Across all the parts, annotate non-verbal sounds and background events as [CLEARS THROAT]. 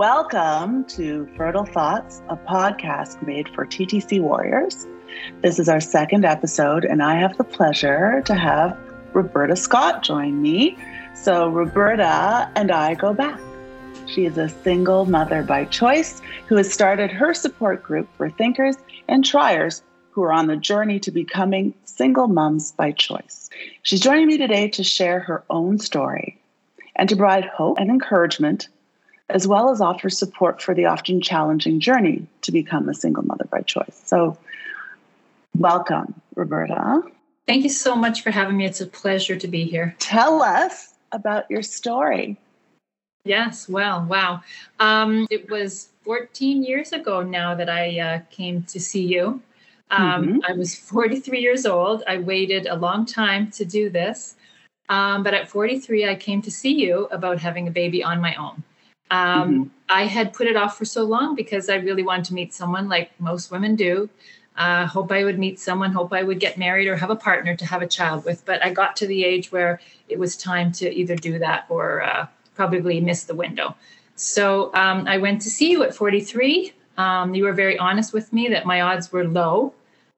Welcome to Fertile Thoughts, a podcast made for TTC warriors. This is our second episode, and I have the pleasure to have Roberta Scott join me. So, Roberta and I go back. She is a single mother by choice who has started her support group for thinkers and triers who are on the journey to becoming single moms by choice. She's joining me today to share her own story and to provide hope and encouragement, as well as offer support for the often challenging journey to become a single mother by choice. So, welcome, Roberta. Thank you so much for having me. It's a pleasure to be here. Tell us about your story. Yes, well, wow. Um, it was 14 years ago now that I uh, came to see you. Um, mm-hmm. I was 43 years old. I waited a long time to do this. Um, but at 43, I came to see you about having a baby on my own. Um, mm-hmm. I had put it off for so long because I really wanted to meet someone like most women do. Uh, hope I would meet someone, hope I would get married or have a partner to have a child with. But I got to the age where it was time to either do that or uh, probably miss the window. So um, I went to see you at 43. Um, you were very honest with me that my odds were low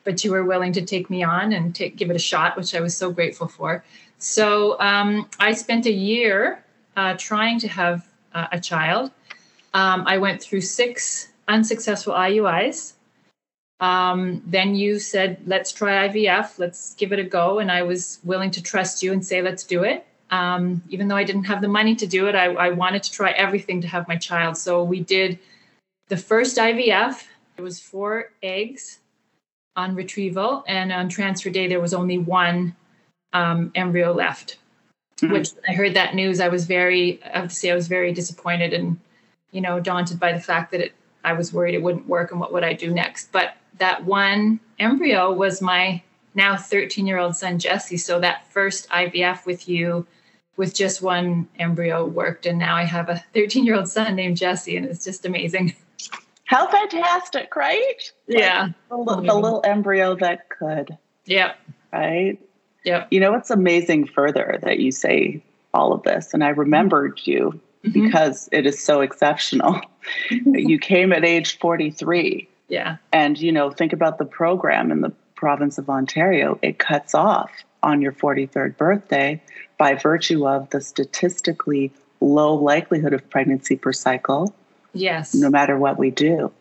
but you were willing to take me on and take, give it a shot, which I was so grateful for. So um, I spent a year uh, trying to have uh, a child. Um, I went through six unsuccessful IUIs. Um, then you said, let's try IVF, let's give it a go. And I was willing to trust you and say, let's do it. Um, even though I didn't have the money to do it, I, I wanted to try everything to have my child. So we did the first IVF. It was four eggs on retrieval, and on transfer day there was only one um, embryo left. Mm-hmm. Which I heard that news, I was very, I have to say, I was very disappointed and you know daunted by the fact that it. I was worried it wouldn't work, and what would I do next? But that one embryo was my now 13 year old son Jesse. So that first IVF with you with just one embryo worked, and now I have a 13 year old son named Jesse, and it's just amazing. How fantastic, right? Yeah. Like the, the, little embryo that could. Yeah. Right? Yeah. You know, it's amazing further that you say all of this. And I remembered you mm-hmm. because it is so exceptional. [LAUGHS] you came at age 43. Yeah. And, you know, think about the program in the province of Ontario. It cuts off on your 43rd birthday by virtue of the statistically low likelihood of pregnancy per cycle Yes. No matter what we do.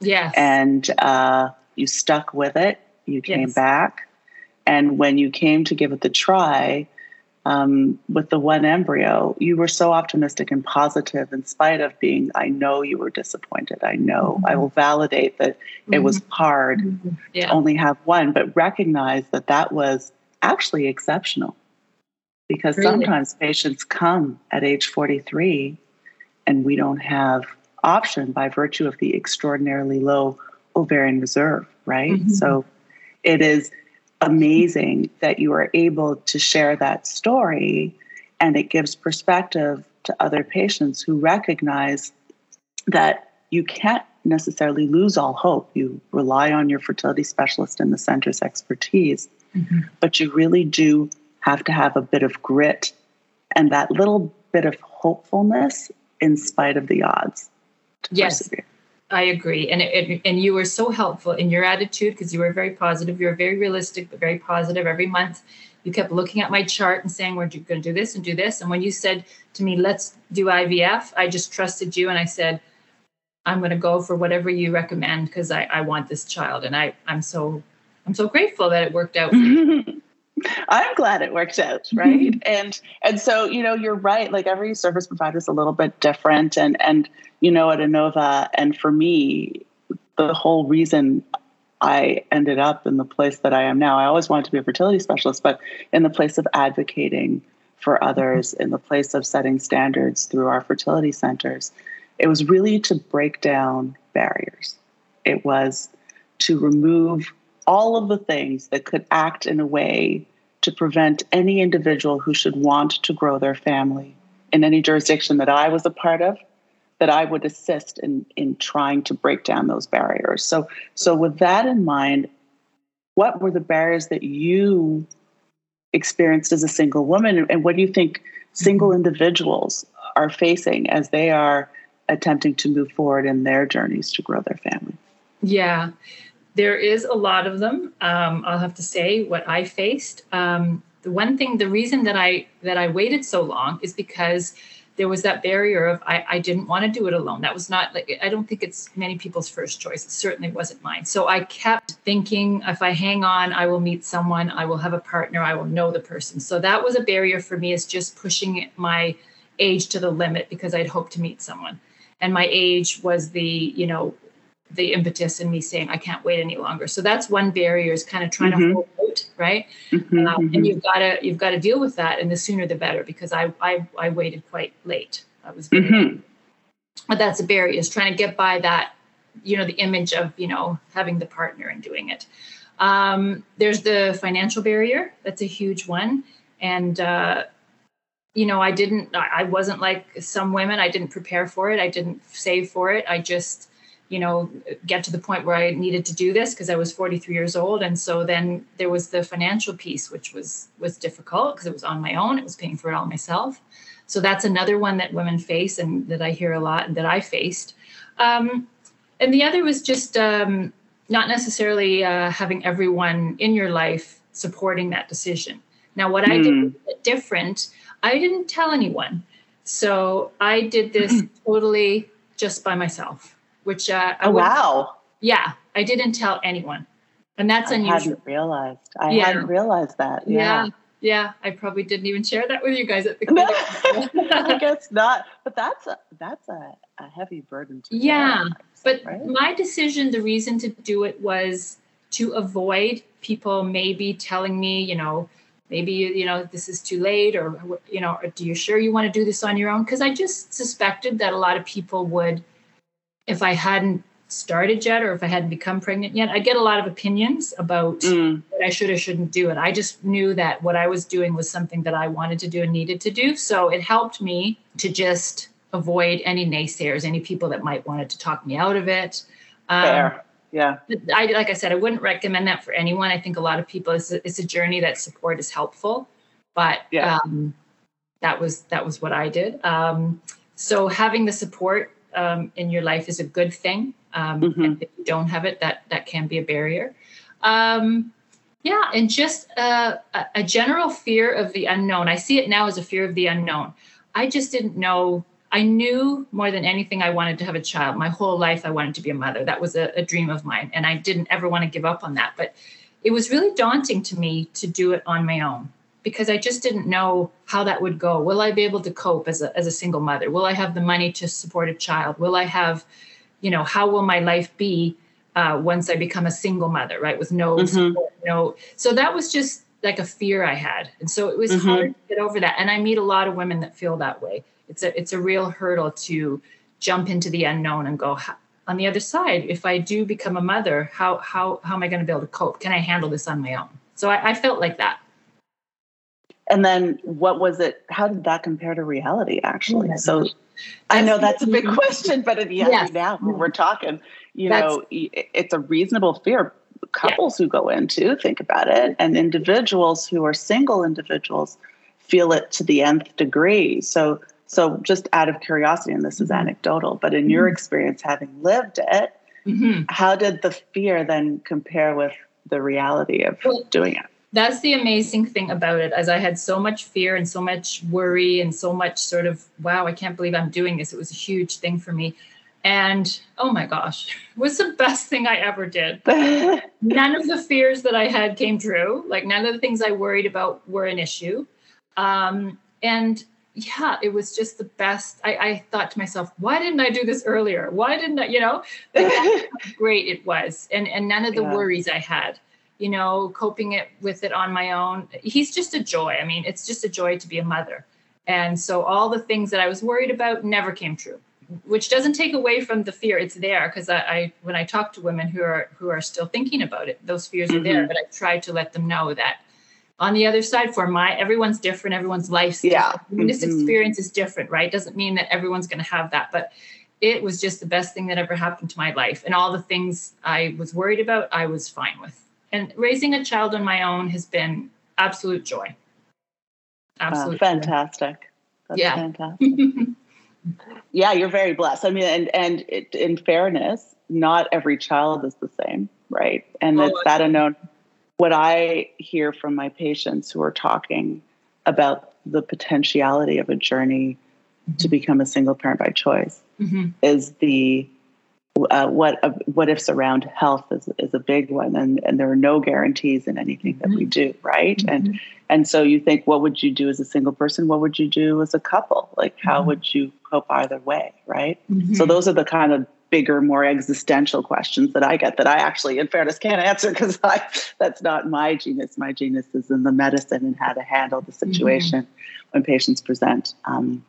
Yes. And uh, you stuck with it. You came yes. back. And when you came to give it the try, um, with the one embryo, you were so optimistic and positive in spite of being, I know you were disappointed. I know. Mm-hmm. I will validate that mm-hmm. it was mm-hmm. hard mm-hmm. yeah. to only have one, but recognize that that was actually exceptional. Because really? sometimes patients come at age 43 and we don't have option by virtue of the extraordinarily low ovarian reserve, right? Mm-hmm. So it is amazing that you are able to share that story and it gives perspective to other patients who recognize that you can't necessarily lose all hope. You rely on your fertility specialist and the center's expertise, mm-hmm. but you really do have to have a bit of grit and that little bit of hopefulness in spite of the odds yes, persevere. I agree. And it, it, and you were so helpful in your attitude because you were very positive. You were very realistic, but very positive. Every month, you kept looking at my chart and saying, "We're going to do this and do this." And when you said to me, "Let's do IVF," I just trusted you, and I said, "I'm going to go for whatever you recommend because I, I want this child." And I I'm so I'm so grateful that it worked out. [LAUGHS] I'm glad it worked out, right? Mm-hmm. and and so you know you're right. Like every service provider is a little bit different, and and you know at Anova, and for me, the whole reason I ended up in the place that I am now. I always wanted to be a fertility specialist, but in the place of advocating for others, mm-hmm. in the place of setting standards through our fertility centers, it was really to break down barriers. It was to remove all of the things that could act in a way to prevent any individual who should want to grow their family in any jurisdiction that I was a part of that I would assist in in trying to break down those barriers. So so with that in mind, what were the barriers that you experienced as a single woman and what do you think single mm-hmm. individuals are facing as they are attempting to move forward in their journeys to grow their family? Yeah, there is a lot of them. Um, I'll have to say what I faced. Um, the one thing, the reason that I that I waited so long is because there was that barrier of I, I didn't want to do it alone. That was not like I don't think it's many people's first choice. It certainly wasn't mine. So I kept thinking if I hang on, I will meet someone, I will have a partner, I will know the person. So that was a barrier for me is just pushing my age to the limit because I'd hoped to meet someone. And my age was the, you know, the impetus in me saying I can't wait any longer. So that's one barrier is kind of trying mm-hmm. to hold out, right? Mm-hmm, um, mm-hmm. And you've got to you've got to deal with that, and the sooner the better because I I, I waited quite late. I was, mm-hmm. but that's a barrier is trying to get by that, you know, the image of you know having the partner and doing it. Um, there's the financial barrier. That's a huge one, and uh, you know, I didn't. I wasn't like some women. I didn't prepare for it. I didn't save for it. I just you know get to the point where i needed to do this because i was 43 years old. And so then there was the financial piece which was was difficult because it was on my own. It was paying for it all myself. So that's another one that women face and that i hear a lot and that i faced. Um, and the other was just um, not necessarily uh, having everyone in your life supporting that decision. Now what mm. i did hmm. different. I didn't tell anyone. So i did this [CLEARS THROAT] totally just by myself which uh, oh wow, yeah, I didn't tell anyone, and that's I unusual. Hadn't realized. I yeah. hadn't realized that. Yeah. yeah. yeah. I probably didn't even share that with you guys at the. [LAUGHS] Club. [LAUGHS] I guess not, but that's a that's a, a heavy burden to. Yeah, but right? my decision, the reason to do it was to avoid people maybe telling me, you know, maybe you know this is too late, or you know, do you sure you want to do this on your own? Because I just suspected that a lot of people would if I hadn't started yet or if I hadn't become pregnant yet, I get a lot of opinions about mm. what I should or shouldn't do. And I just knew that what I was doing was something that I wanted to do and needed to do. So it helped me to just avoid any naysayers, any people that might wanted to talk me out of it. Um, Fair. Yeah. I, like I said, I wouldn't recommend that for anyone. I think a lot of people, it's a, it's a journey that support is helpful, but yeah. um, that was, that was what I did. Um, so having the support um, in your life is a good thing. Um, mm-hmm. And if you don't have it, that that can be a barrier. Um, yeah, and just uh, a, a general fear of the unknown. I see it now as a fear of the unknown. I just didn't know. I knew more than anything I wanted to have a child. My whole life, I wanted to be a mother. That was a, a dream of mine, and I didn't ever want to give up on that. But it was really daunting to me to do it on my own because I just didn't know how that would go. Will I be able to cope as a, as a single mother? Will I have the money to support a child? Will I have, you know, how will my life be uh, once I become a single mother, right? With no mm-hmm. support, no. So that was just like a fear I had. And so it was mm-hmm. hard to get over that. And I meet a lot of women that feel that way. It's a, it's a real hurdle to jump into the unknown and go, on the other side, if I do become a mother, how, how, how am I going to be able to cope? Can I handle this on my own? So I, I felt like that and then what was it how did that compare to reality actually oh so i know that's a big [LAUGHS] question but at the end yes. end now we're talking you that's, know it's a reasonable fear couples yeah. who go into think about it and individuals who are single individuals feel it to the nth degree so so just out of curiosity and this is mm-hmm. anecdotal but in mm-hmm. your experience having lived it mm-hmm. how did the fear then compare with the reality of well, doing it that's the amazing thing about it as i had so much fear and so much worry and so much sort of wow i can't believe i'm doing this. It was a huge thing for me. And oh my gosh [LAUGHS] it was the best thing i ever did. [LAUGHS] None of the fears that i had came true. Like none of the things i worried about were an issue. Um, and yeah it was just the best. I, I, thought to myself why didn't i do this earlier? Why didn't i you know? [LAUGHS] Great it was. And and none of the yeah. worries i had you know, coping it with it on my own. He's just a joy. I mean, it's just a joy to be a mother. And so all the things that I was worried about never came true, which doesn't take away from the fear. It's there because I, I, when I talk to women who are who are still thinking about it, those fears mm-hmm. are there. Mm-hmm. But I try to let them know that on the other side, for my everyone's different, everyone's life's yeah. Mm-hmm. This experience is different, right? Doesn't mean that everyone's going to have that, but it was just the best thing that ever happened to my life. And all the things I was worried about, I was fine with and raising a child on my own has been absolute joy. Absolute fantastic. That's yeah. fantastic. [LAUGHS] yeah, you're very blessed. I mean, and and it, in fairness, not every child is the same, right? And oh, it's that unknown. What I hear from my patients who are talking about the potentiality of a journey mm-hmm. to become a single parent by choice mm-hmm. is the uh, what uh, what ifs around health is is a big one, and and there are no guarantees in anything that we mm-hmm. do, right? Mm-hmm. And and so you think, what would you do as a single person? What would you do as a couple? Like, how mm-hmm. would you cope either way, right? Mm-hmm. So those are the kind of bigger, more existential questions that I get that I actually, in fairness, can't answer because I that's not my genius. My genius is in the medicine and how to handle the mm-hmm. situation when patients present. Um,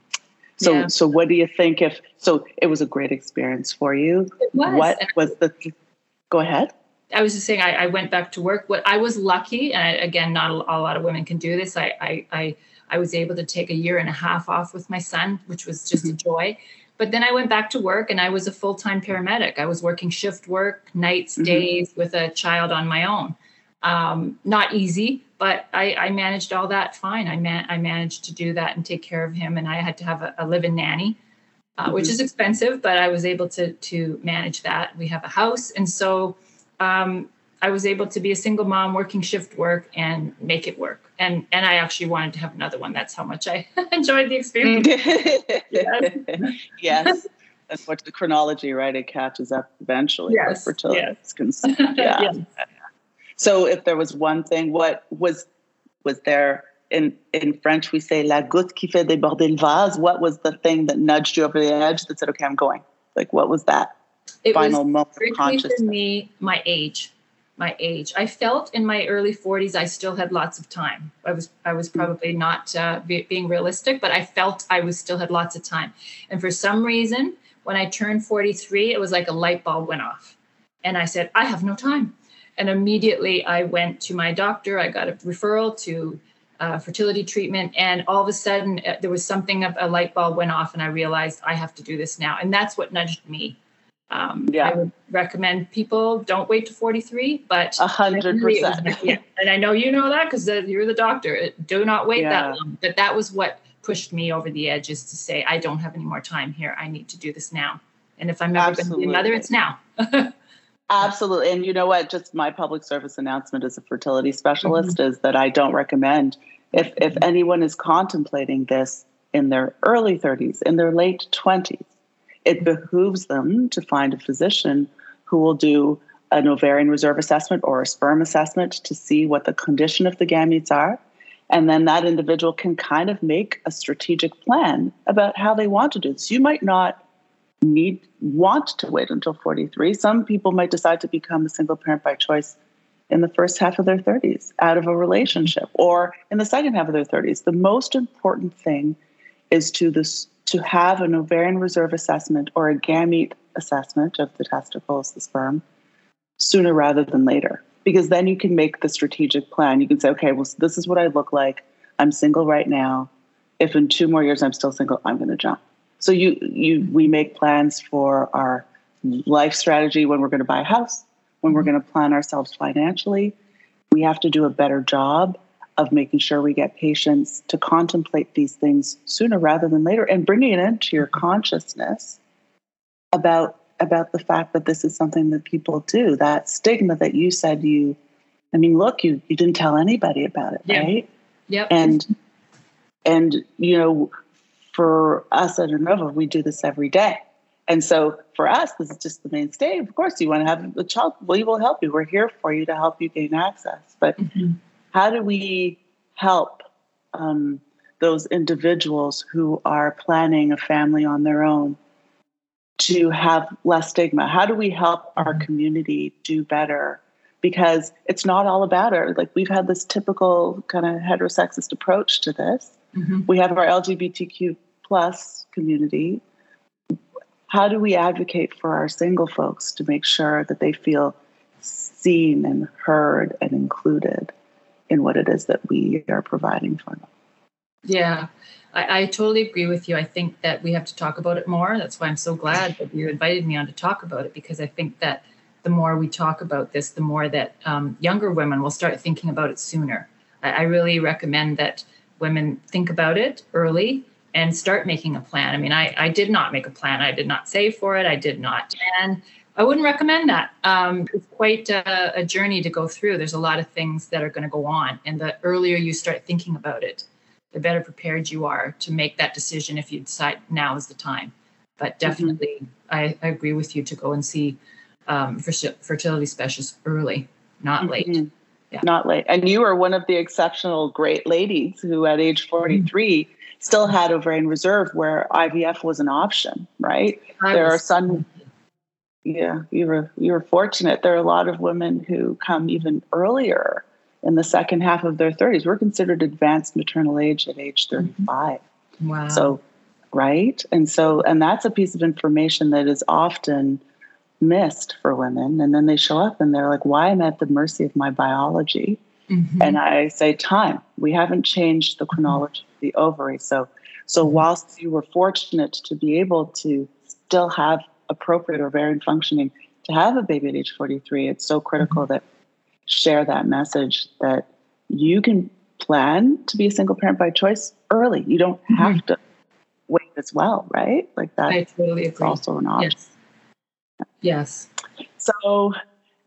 so, yeah. so what do you think if, so it was a great experience for you. Was. What was the, go ahead. I was just saying, I, I went back to work. What I was lucky, and again, not a, a, lot of women can do this. I, I, I, I, was able to take a year and a half off with my son, which was just mm-hmm. a joy. But then I went back to work and I was a full time paramedic. I was working shift work, nights, mm-hmm. days with a child on my own. Um, not easy, but I, I, managed all that fine. I, man, I managed to do that and take care of him. And I had to have a, a live-in nanny, uh, mm-hmm. which is expensive, but I was able to to manage that. We have a house, and so um, I was able to be a single mom, working shift work, and make it work. And and I actually wanted to have another one. That's how much I [LAUGHS] enjoyed the experience. [LAUGHS] yes. yes. That's what the chronology, right? It catches up eventually. Yes. Fertility yes. concerned. [LAUGHS] Yeah. yes. So if there was one thing, what was was there in in French we say la goutte qui fait déborder le vase. What was the thing that nudged you over the edge that said, "Okay, I'm going"? Like what was that it final was moment of consciousness? For me, my age, my age. I felt in my early 40s I still had lots of time. I was I was mm. probably not uh, be, being realistic, but I felt I was still had lots of time. And for some reason, when I turned 43, it was like a light bulb went off, and I said, "I have no time." And immediately I went to my doctor. I got a referral to uh, fertility treatment. And all of a sudden, uh, there was something, of a light bulb went off, and I realized I have to do this now. And that's what nudged me. Um, yeah. I would recommend people don't wait to 43, but a hundred percent. And I know you know that because you're the doctor. Do not wait yeah. that long. But that was what pushed me over the edge is to say, I don't have any more time here. I need to do this now. And if I'm ever going to be a mother, it's now. [LAUGHS] Absolutely. And you know what? Just my public service announcement as a fertility specialist mm-hmm. is that I don't recommend if if anyone is contemplating this in their early 30s, in their late 20s, it behooves them to find a physician who will do an ovarian reserve assessment or a sperm assessment to see what the condition of the gametes are. And then that individual can kind of make a strategic plan about how they want to do this. You might not need want to wait until 43 some people might decide to become a single parent by choice in the first half of their 30s out of a relationship or in the second half of their 30s the most important thing is to this to have an ovarian reserve assessment or a gamete assessment of the testicles the sperm sooner rather than later because then you can make the strategic plan. You can say okay well this is what i look like. I'm single right now. If in two more years i'm still single i'm going to jump so you you we make plans for our life strategy when we're going to buy a house, when we're going to plan ourselves financially. We have to do a better job of making sure we get patients to contemplate these things sooner rather than later and bringing it into your consciousness about about the fact that this is something that people do that stigma that you said you i mean look you you didn't tell anybody about it yeah. right yep and and you know for us at Anova, we do this every day. And so for us, this is just the mainstay. Of course, you want to have a child, we will help you. We're here for you to help you gain access. But mm-hmm. how do we help um, those individuals who are planning a family on their own to have less stigma? How do we help our mm-hmm. community do better? Because it's not all about it. Like we've had this typical kind of heterosexist approach to this. Mm-hmm. We have our LGBTQ plus community. How do we advocate for our single folks to make sure that they feel seen and heard and included in what it is that we are providing for them? Yeah, I, I, totally agree with you. I think that we have to talk about it more. That's why I'm so glad that you invited me on to talk about it because I think that the more we talk about this, the more that um, younger women will start thinking about it sooner. I, I really recommend that women think about it early and start making a plan. I mean, I, I did not make a plan. I did not save for it. I did not. And I wouldn't recommend that. Um, it's quite a, a, journey to go through. There's a lot of things that are going to go on. And the earlier you start thinking about it, the better prepared you are to make that decision if you decide now is the time. But mm-hmm. definitely, mm-hmm. I, I, agree with you to go and see um, fertility specialists early, not mm-hmm. late. Yeah. Not late. And you are one of the exceptional great ladies who, at age 43, mm-hmm. Still had ovarian reserve where IVF was an option, right? I there was, are some yeah, you were you were fortunate. There are a lot of women who come even earlier in the second half of their 30s. We're considered advanced maternal age at age mm-hmm. 35. Wow. So, right? And so and that's a piece of information that is often missed for women and then they show up and they're like, "Why am I at the mercy of my biology?" Mm-hmm. And I say, "Time. We haven't changed the chronology of the ovary." So so mm-hmm. whilst you were fortunate to be able to still have appropriate ovarian functioning to have a baby at age 43, it's so critical mm-hmm. that share that message that you can plan to be a single parent by choice early. You don't mm-hmm. have to wait as well, right? Like that I totally agree. also an option. Yes. yes. So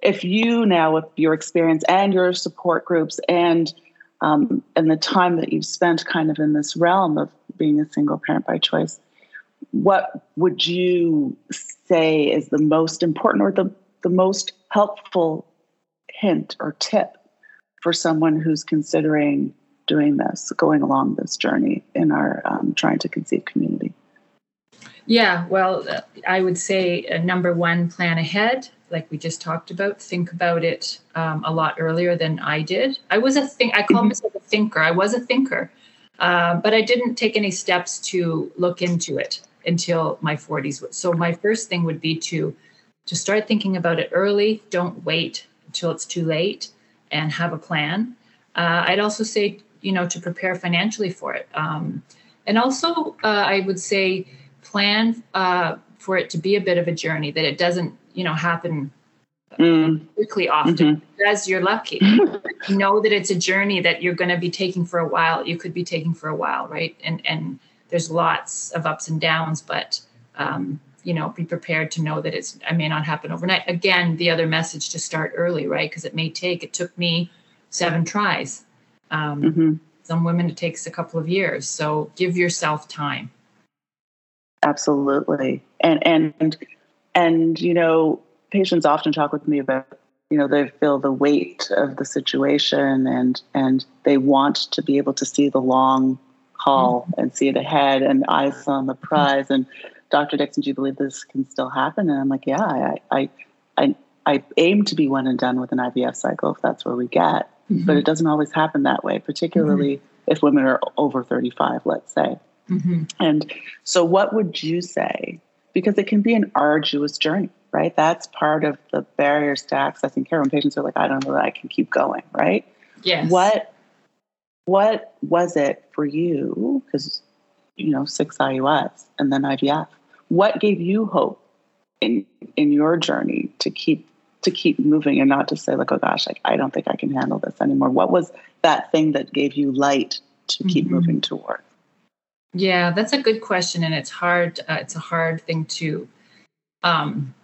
if you now with your experience and your support groups and um, and the time that you've spent kind of in this realm of being a single parent by choice, what would you say is the most important or the, the most helpful hint or tip for someone who's considering doing this, going along this journey in our um, trying to conceive community? Yeah, well, I would say uh, number one, plan ahead, like we just talked about. Think about it um, a lot earlier than I did. I was a think. I call mm-hmm. myself a thinker. I was a thinker, uh, but I didn't take any steps to look into it until my 40s. So my first thing would be to to start thinking about it early. Don't wait until it's too late, and have a plan. Uh, I'd also say you know to prepare financially for it, um, and also uh, I would say plan uh, for it to be a bit of a journey that it doesn't you know happen mm. quickly often mm-hmm. as you're lucky [LAUGHS] know that it's a journey that you're going to be taking for a while you could be taking for a while right and and there's lots of ups and downs, but um, you know, be prepared to know that it's I may not happen overnight. Again, the other message to start early, right? Because it may take. It took me seven tries. Um, mm-hmm. Some women it takes a couple of years. So give yourself time. Absolutely, and and and you know, patients often talk with me about you know they feel the weight of the situation and and they want to be able to see the long haul mm-hmm. and see it ahead and eyes on the prize. And Dr. Dixon, do you believe this can still happen? And I'm like, yeah, I, I, I, I aim to be one and done with an IVF cycle if that's where we get. Mm-hmm. But it doesn't always happen that way, particularly mm-hmm. if women are over 35, let's say. Mm-hmm. And so, what would you say? Because it can be an arduous journey, right? That's part of the barriers to accessing care when patients are like, I don't know that I can keep going, right? Yes. What what was it for you? Because, you know, six IUIs and then IVF. What gave you hope in in your journey to keep to keep moving and not to say like, oh gosh, like I don't think I can handle this anymore? What was that thing that gave you light to keep mm-hmm. moving toward? Yeah, that's a good question, and it's hard. Uh, it's a hard thing to um,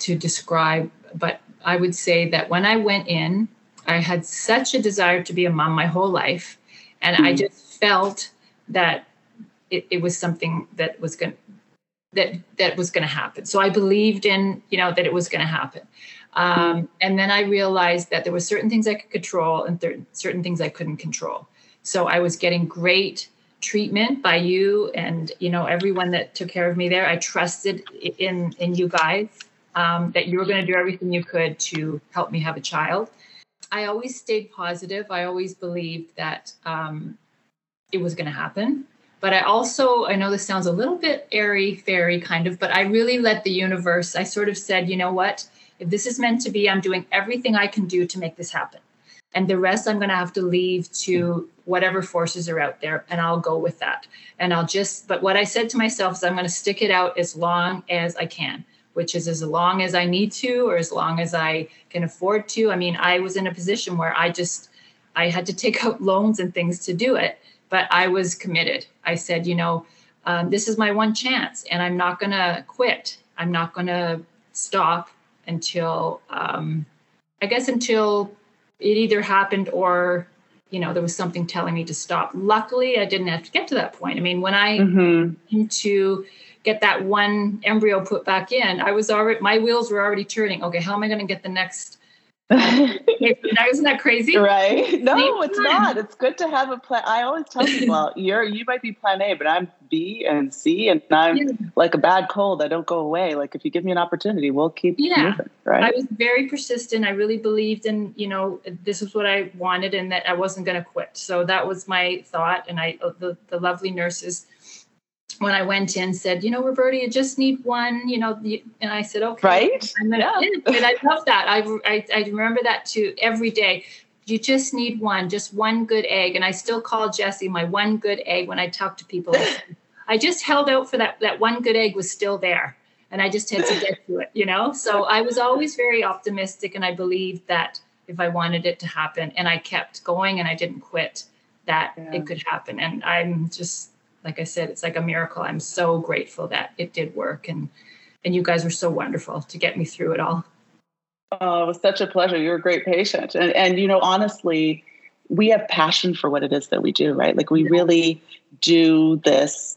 to describe. But I would say that when I went in I had such a desire to be a mom my whole life. And mm-hmm. I just felt that it, it was something that was going that that was going to happen. So I believed in, you know, that it was going to happen. Um, and then I realized that there were certain things I could control and th- certain things I couldn't control. So I was getting great treatment by you and you know everyone that took care of me there. I trusted in in you guys um, that you were going to do everything you could to help me have a child. I always stayed positive. I always believed that um, it was going to happen. But I also, I know this sounds a little bit airy fairy kind of, but I really let the universe, I sort of said, you know what? If this is meant to be, I'm doing everything I can do to make this happen. And the rest I'm going to have to leave to whatever forces are out there, and I'll go with that. And I'll just, but what I said to myself is, I'm going to stick it out as long as I can which is as long as I need to or as long as I can afford to. I mean, I was in a position where I just I had to take [LAUGHS] out loans and things to do it but I was committed. I said, you know, um, this is my one chance, and I'm not going to quit. I'm not going to stop until, um, I guess, until it either happened or you know there was something telling me to stop. Luckily i didn't have to get to that point. I mean when i mm-hmm. came to get that one embryo put back in i was already my wheels were already turning. Okay how am i going to get the next isn't that crazy? [LAUGHS] Right. No, it's not. It's good to have a plan. I always tell people [LAUGHS] you're you might be plan A, but I'm B and C and I'm yeah. like a bad cold. I don't go away. Like if you give me an opportunity, we'll keep yeah. moving. Right. I was very persistent. I really believed in, you know, this is what I wanted and that I wasn't gonna quit. So that was my thought. And I the, the lovely nurses when I went in said, you know, Roberta, you just need one, you know, and I said, okay, right. I'm gonna, yeah. and I love that. I, I, I remember that too every day. You just need one, just one good egg. And I still call Jesse my one good egg when I talk to people. [LAUGHS] I just held out for that, that one good egg was still there. And I just had to get to it, you know? So I was always very optimistic and I believed that if I wanted it to happen and I kept going and I didn't quit, that yeah. it could happen. And I'm just like I said, it's like a miracle. I'm so grateful that it did work and and you guys were so wonderful to get me through it all. Oh, it was such a pleasure. You're a great patient. And and you know, honestly, we have passion for what it is that we do, right? Like we yeah. really do this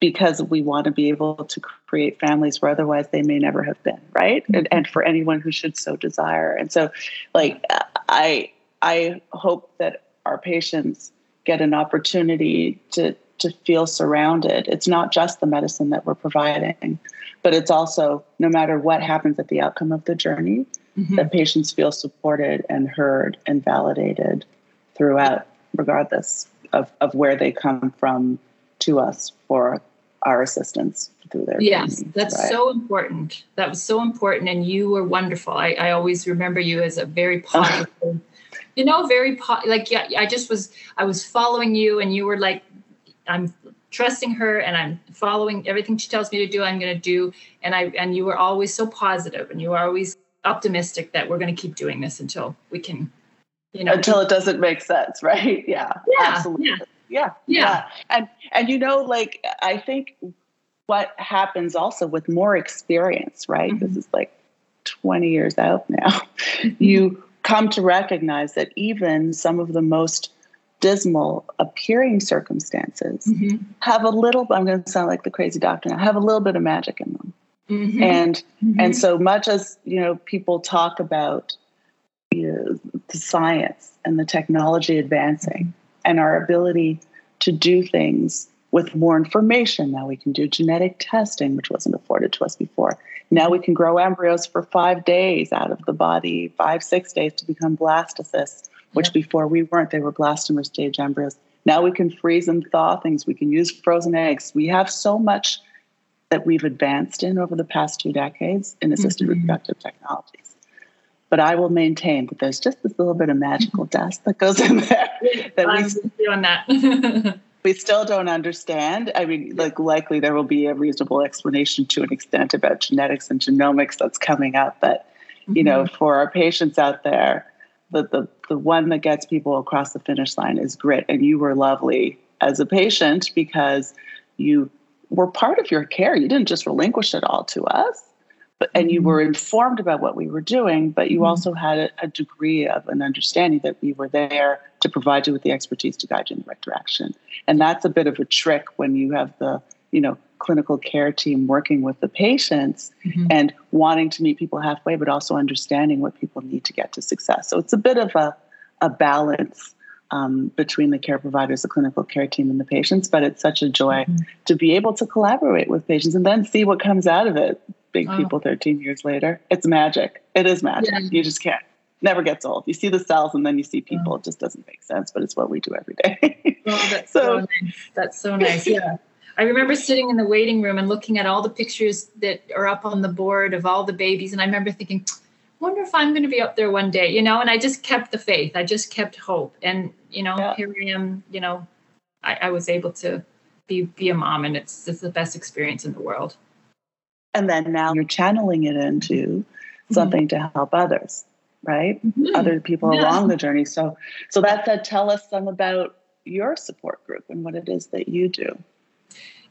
because we want to be able to create families where otherwise they may never have been, right? Mm-hmm. And, and for anyone who should so desire. And so like I I hope that our patients get an opportunity to to feel surrounded. It's not just the medicine that we're providing, but it's also no matter what happens at the outcome of the journey, mm-hmm. that patients feel supported and heard and validated throughout, regardless of, of where they come from to us for our assistance through their yes journey, that's right? so important that was so important and you were wonderful i, I always remember you as a very [LAUGHS] positive you know very po- like yeah i just was i was following you and you were like I'm trusting her and I'm following everything she tells me to do. I'm going to do. And I and you were always so positive and you were always optimistic that we're going to keep doing this until we can, you know, until it doesn't make sense, [LAUGHS] right? Yeah, yeah absolutely. Yeah. Yeah, yeah. yeah. And and you know, like I think what happens also with more experience, right? Mm-hmm. This is like 20 years out now. Mm-hmm. you come to recognize that even some of the most dismal appearing circumstances mm-hmm. have a little i'm going to sound like the crazy doctor now have a little bit of magic in them mm-hmm. and mm-hmm. and so much as you know people talk about you know, the science and the technology advancing and our ability to do things with more information now we can do genetic testing which wasn't afforded to us before now we can grow embryos for five days out of the body five six days to become blastocysts which before we weren't. They were blastomere stage embryos. Now we can freeze and thaw things. We can use frozen eggs. We have so much that we've advanced in over the past two decades in assisted mm-hmm. reproductive technologies. But I will maintain that there's just this little bit of magical [LAUGHS] dust that goes in there [LAUGHS] that I'm we that. [LAUGHS] we still don't understand. I mean, like likely there will be a reasonable explanation to an extent about genetics and genomics that's coming up. But you mm-hmm. know, for our patients out there, the, the the one that gets people across the finish line is grit and you were lovely as a patient because you were part of your care you didn't just relinquish it all to us but and you were mm-hmm. informed about what we were doing but you mm-hmm. also had a, a degree of an understanding that we were there to provide you with the expertise to guide you in the right direction and that's a bit of a trick when you have the you know clinical care team working with the patients mm-hmm. and wanting to meet people halfway, but also understanding what people need to get to success. So it's a bit of a, a balance um, between the care providers, the clinical care team, and the patients. But it's such a joy mm-hmm. to be able to collaborate with patients and then see what comes out of it. Big oh. people 13 years later. It's magic. It is magic. Yeah. You just can't. Never gets old. You see the cells and then you see people. It just doesn't make sense, but it's what we do every day. oh, that's [LAUGHS] so, so nice. That's so nice. [LAUGHS] Yeah. I remember sitting in the waiting room and looking at all the pictures that are up on the board of all the babies. And I remember thinking, wonder if I'm going to be up there one day, you know, and I just kept the faith. I just kept hope. And, you know, yeah. here I am, you know, I, I, was able to be, be a mom and it's, it's the best experience in the world. And then now you're channeling it into mm-hmm. something mm-hmm. to help others, right? Mm-hmm. Other people yeah. along the journey. So, so that said, tell us some about your support group and what it is that you do.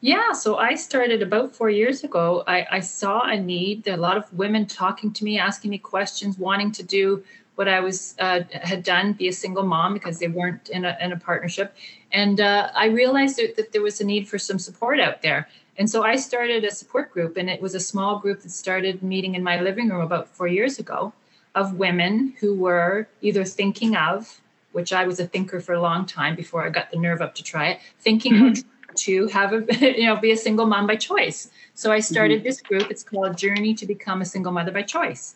Yeah, so I started about four years ago. I, I saw a need. There a lot of women talking to me, asking me questions, wanting to do what I was uh, had done, be a single mom because they weren't in a, in a partnership. And uh, I realized that, that there was a need for some support out there. And so I started a support group, and it was a small group that started meeting in my living room about four years ago of women who were either thinking of, which I was a thinker for a long time before I got the nerve up to try it, thinking mm-hmm to have a [LAUGHS] you know be a single mom by choice. So i started mm-hmm. this group. It's called journey to become a single mother by choice.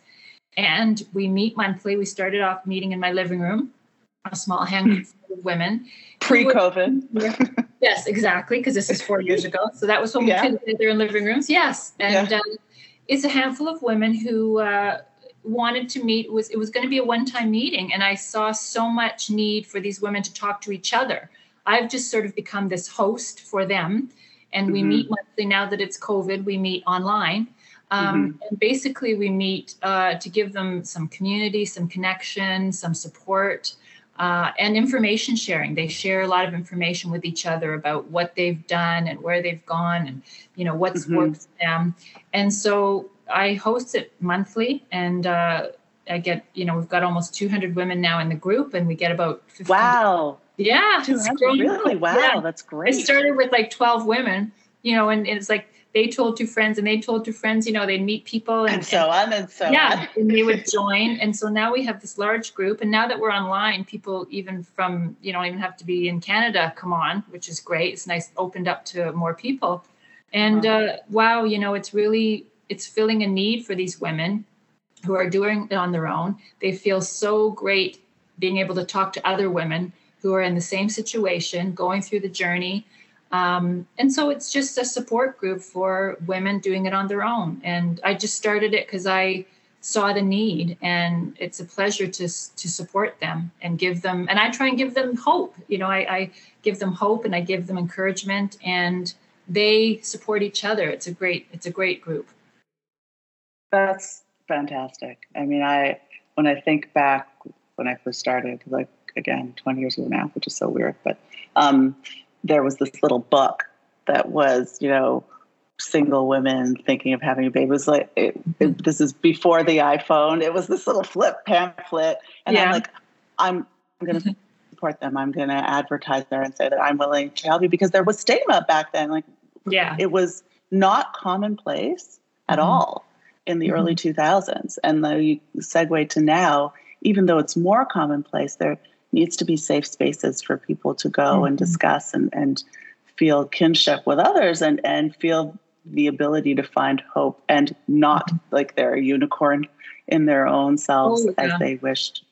And we meet monthly. We started off meeting in my living room a small [LAUGHS] handful of women. Pre-covid. [LAUGHS] Yes exactly because this is four years ago. So that was when we could together in living rooms. Yes and yeah. um, it's a handful of women who uh, wanted to meet was it was going to be a one-time meeting and i saw so much need for these women to talk to each other I've just sort of become this host for them. And we mm-hmm. meet monthly now that it's COVID, we meet online. Um, mm-hmm. And basically, we meet uh, to give them some community, some connection, some support, uh, and information sharing. They share a lot of information with each other about what they've done and where they've gone, and you know what's mm-hmm. worked for them. And so I host it monthly, and uh, I get you know we've got almost 200 women now in the group, and we get about 50 wow yeah, really? [LAUGHS] Wow, yeah. that's great. It started with like 12 women, you know, and, and, it's like they told two friends and they told two friends, you know, they'd meet people and, and so on and so yeah, on. and they would [LAUGHS] join. And so now we have this large group. And now that we're online, people even from, you don't even have to be in Canada come on, which is great. It's nice, opened up to more people. And uh, wow you know, it's really, it's filling a need for these women who are doing it on their own. They feel so great being able to talk to other women who are in the same situation, going through the journey. Um, and so it's just a support group for women doing it on their own. And I just started it because I saw the need, and it's a pleasure to to support them and give them. And I try and give them hope. You know, I, I give them hope and I give them encouragement, and they support each other. It's a great it's a great group. That's fantastic. I mean, I when I think back when I first started, like again 20 years ago now, which is so weird. But um, there was this little book that was, you know, single women thinking of having a baby. It was like it, it, this is before the iPhone. It was this little flip pamphlet, and yeah. I'm like, I'm, I'm going to support them. I'm going to advertise there and say that I'm willing to help you because there was stigma back then. Like, yeah, it was not commonplace at mm-hmm. all in the mm-hmm. early 2000s, and the segue to now. Even though it's more commonplace, there needs to be safe spaces for people to go mm-hmm. and discuss and, and feel kinship with others and, and feel the ability to find hope and not mm-hmm. like they're a unicorn in their own selves oh, yeah. as they wished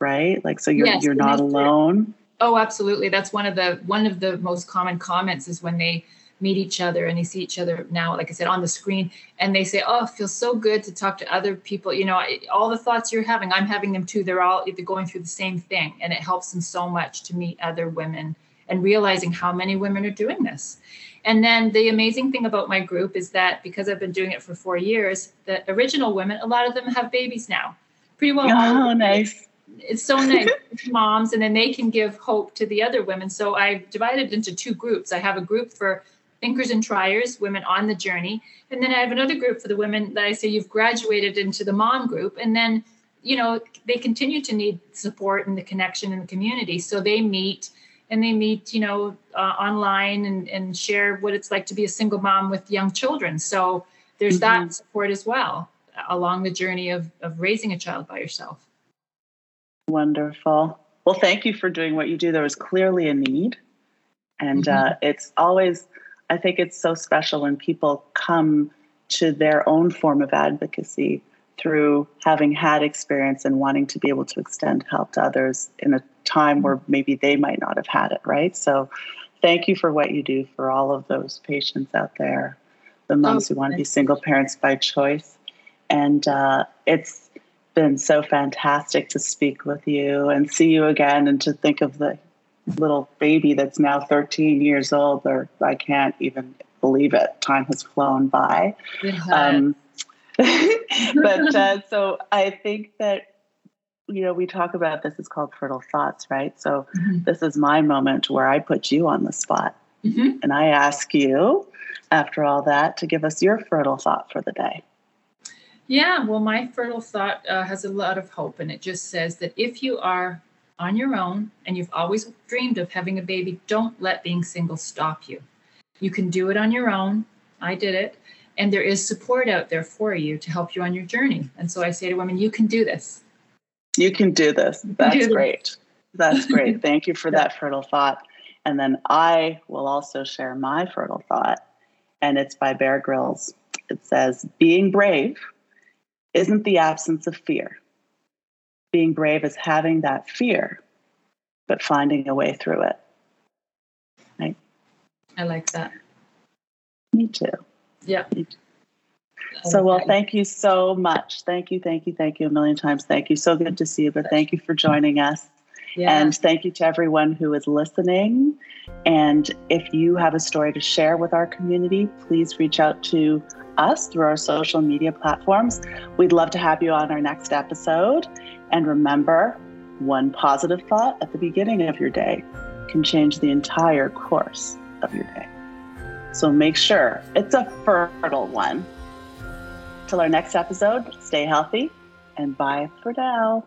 right like so you're yes, you're not alone oh absolutely that's one of the one of the most common comments is when they meet each other and they see each other now, like I said, on the screen, and they say, "Oh, it feels so good to talk to other people." You know, all the thoughts you're having, I'm having them too. They're all either going through the same thing, and it helps them so much to meet other women and realizing how many women are doing this. And then the amazing thing about my group is that because I've been doing it for four years, the original women, a lot of them have babies now. Pretty well. Oh, nice it's so nice moms and then they can give hope to the other women so I've divided into two groups i have a group for thinkers and triers, women on the journey. And then I have another group for the women that I say you've graduated into the mom group. And then, you know, they continue to need support and the connection in the community. So they meet and they meet, you know, uh, online and, and share what it's like to be a single mom with young children. So there's mm-hmm. that support as well along the journey of, of raising a child by yourself. Wonderful. Well, thank you for doing what you do. There was clearly a need. And mm-hmm. uh, it's always I think it's so special when people come to their own form of advocacy through having had experience and wanting to be able to extend help to others in a time where maybe they might not have had it, right? So thank you for what you do for all of those patients out there, the moms oh, who want to be single parents by choice. And uh, it's been so fantastic to speak with you and see you again and to think of the little baby that's now 13 years old, or I can't even believe it. Time has flown by. Um, [LAUGHS] but uh, so I think that you know, we talk about this is called fertile thoughts, right? So mm-hmm. this is my moment where I put you on the spot. Mm-hmm. And I ask you, after all that, to give us your fertile thought for the day. Yeah, well, my fertile thought uh, has a lot of hope, and it just says that if you are on your own and you've always dreamed of having a baby, don't let being single stop you. You can do it on your own. I did it. And there is support out there for you to help you on your journey. And so I say to women, you can do this. You can do this. That's do great. This. That's [LAUGHS] great. Thank you for that fertile thought. And then I will also share my fertile thought, and it's by Bear Grylls. It says, Being brave isn't the absence of fear. Being brave is having that fear, but finding a way through it. Right? I like that. Me too. Yeah. Me too. So, well, thank you so much. Thank you, thank you, thank you a million times. Thank you. So good to see you, but thank you for joining us. Yeah. And thank you to everyone who is listening. And if you have a story to share with our community, please reach out to us through our social media platforms. We'd love to have you on our next episode. And remember, one positive thought at the beginning of your day can change the entire course of your day. So make sure it's a fertile one. Till our next episode, stay healthy and bye for now.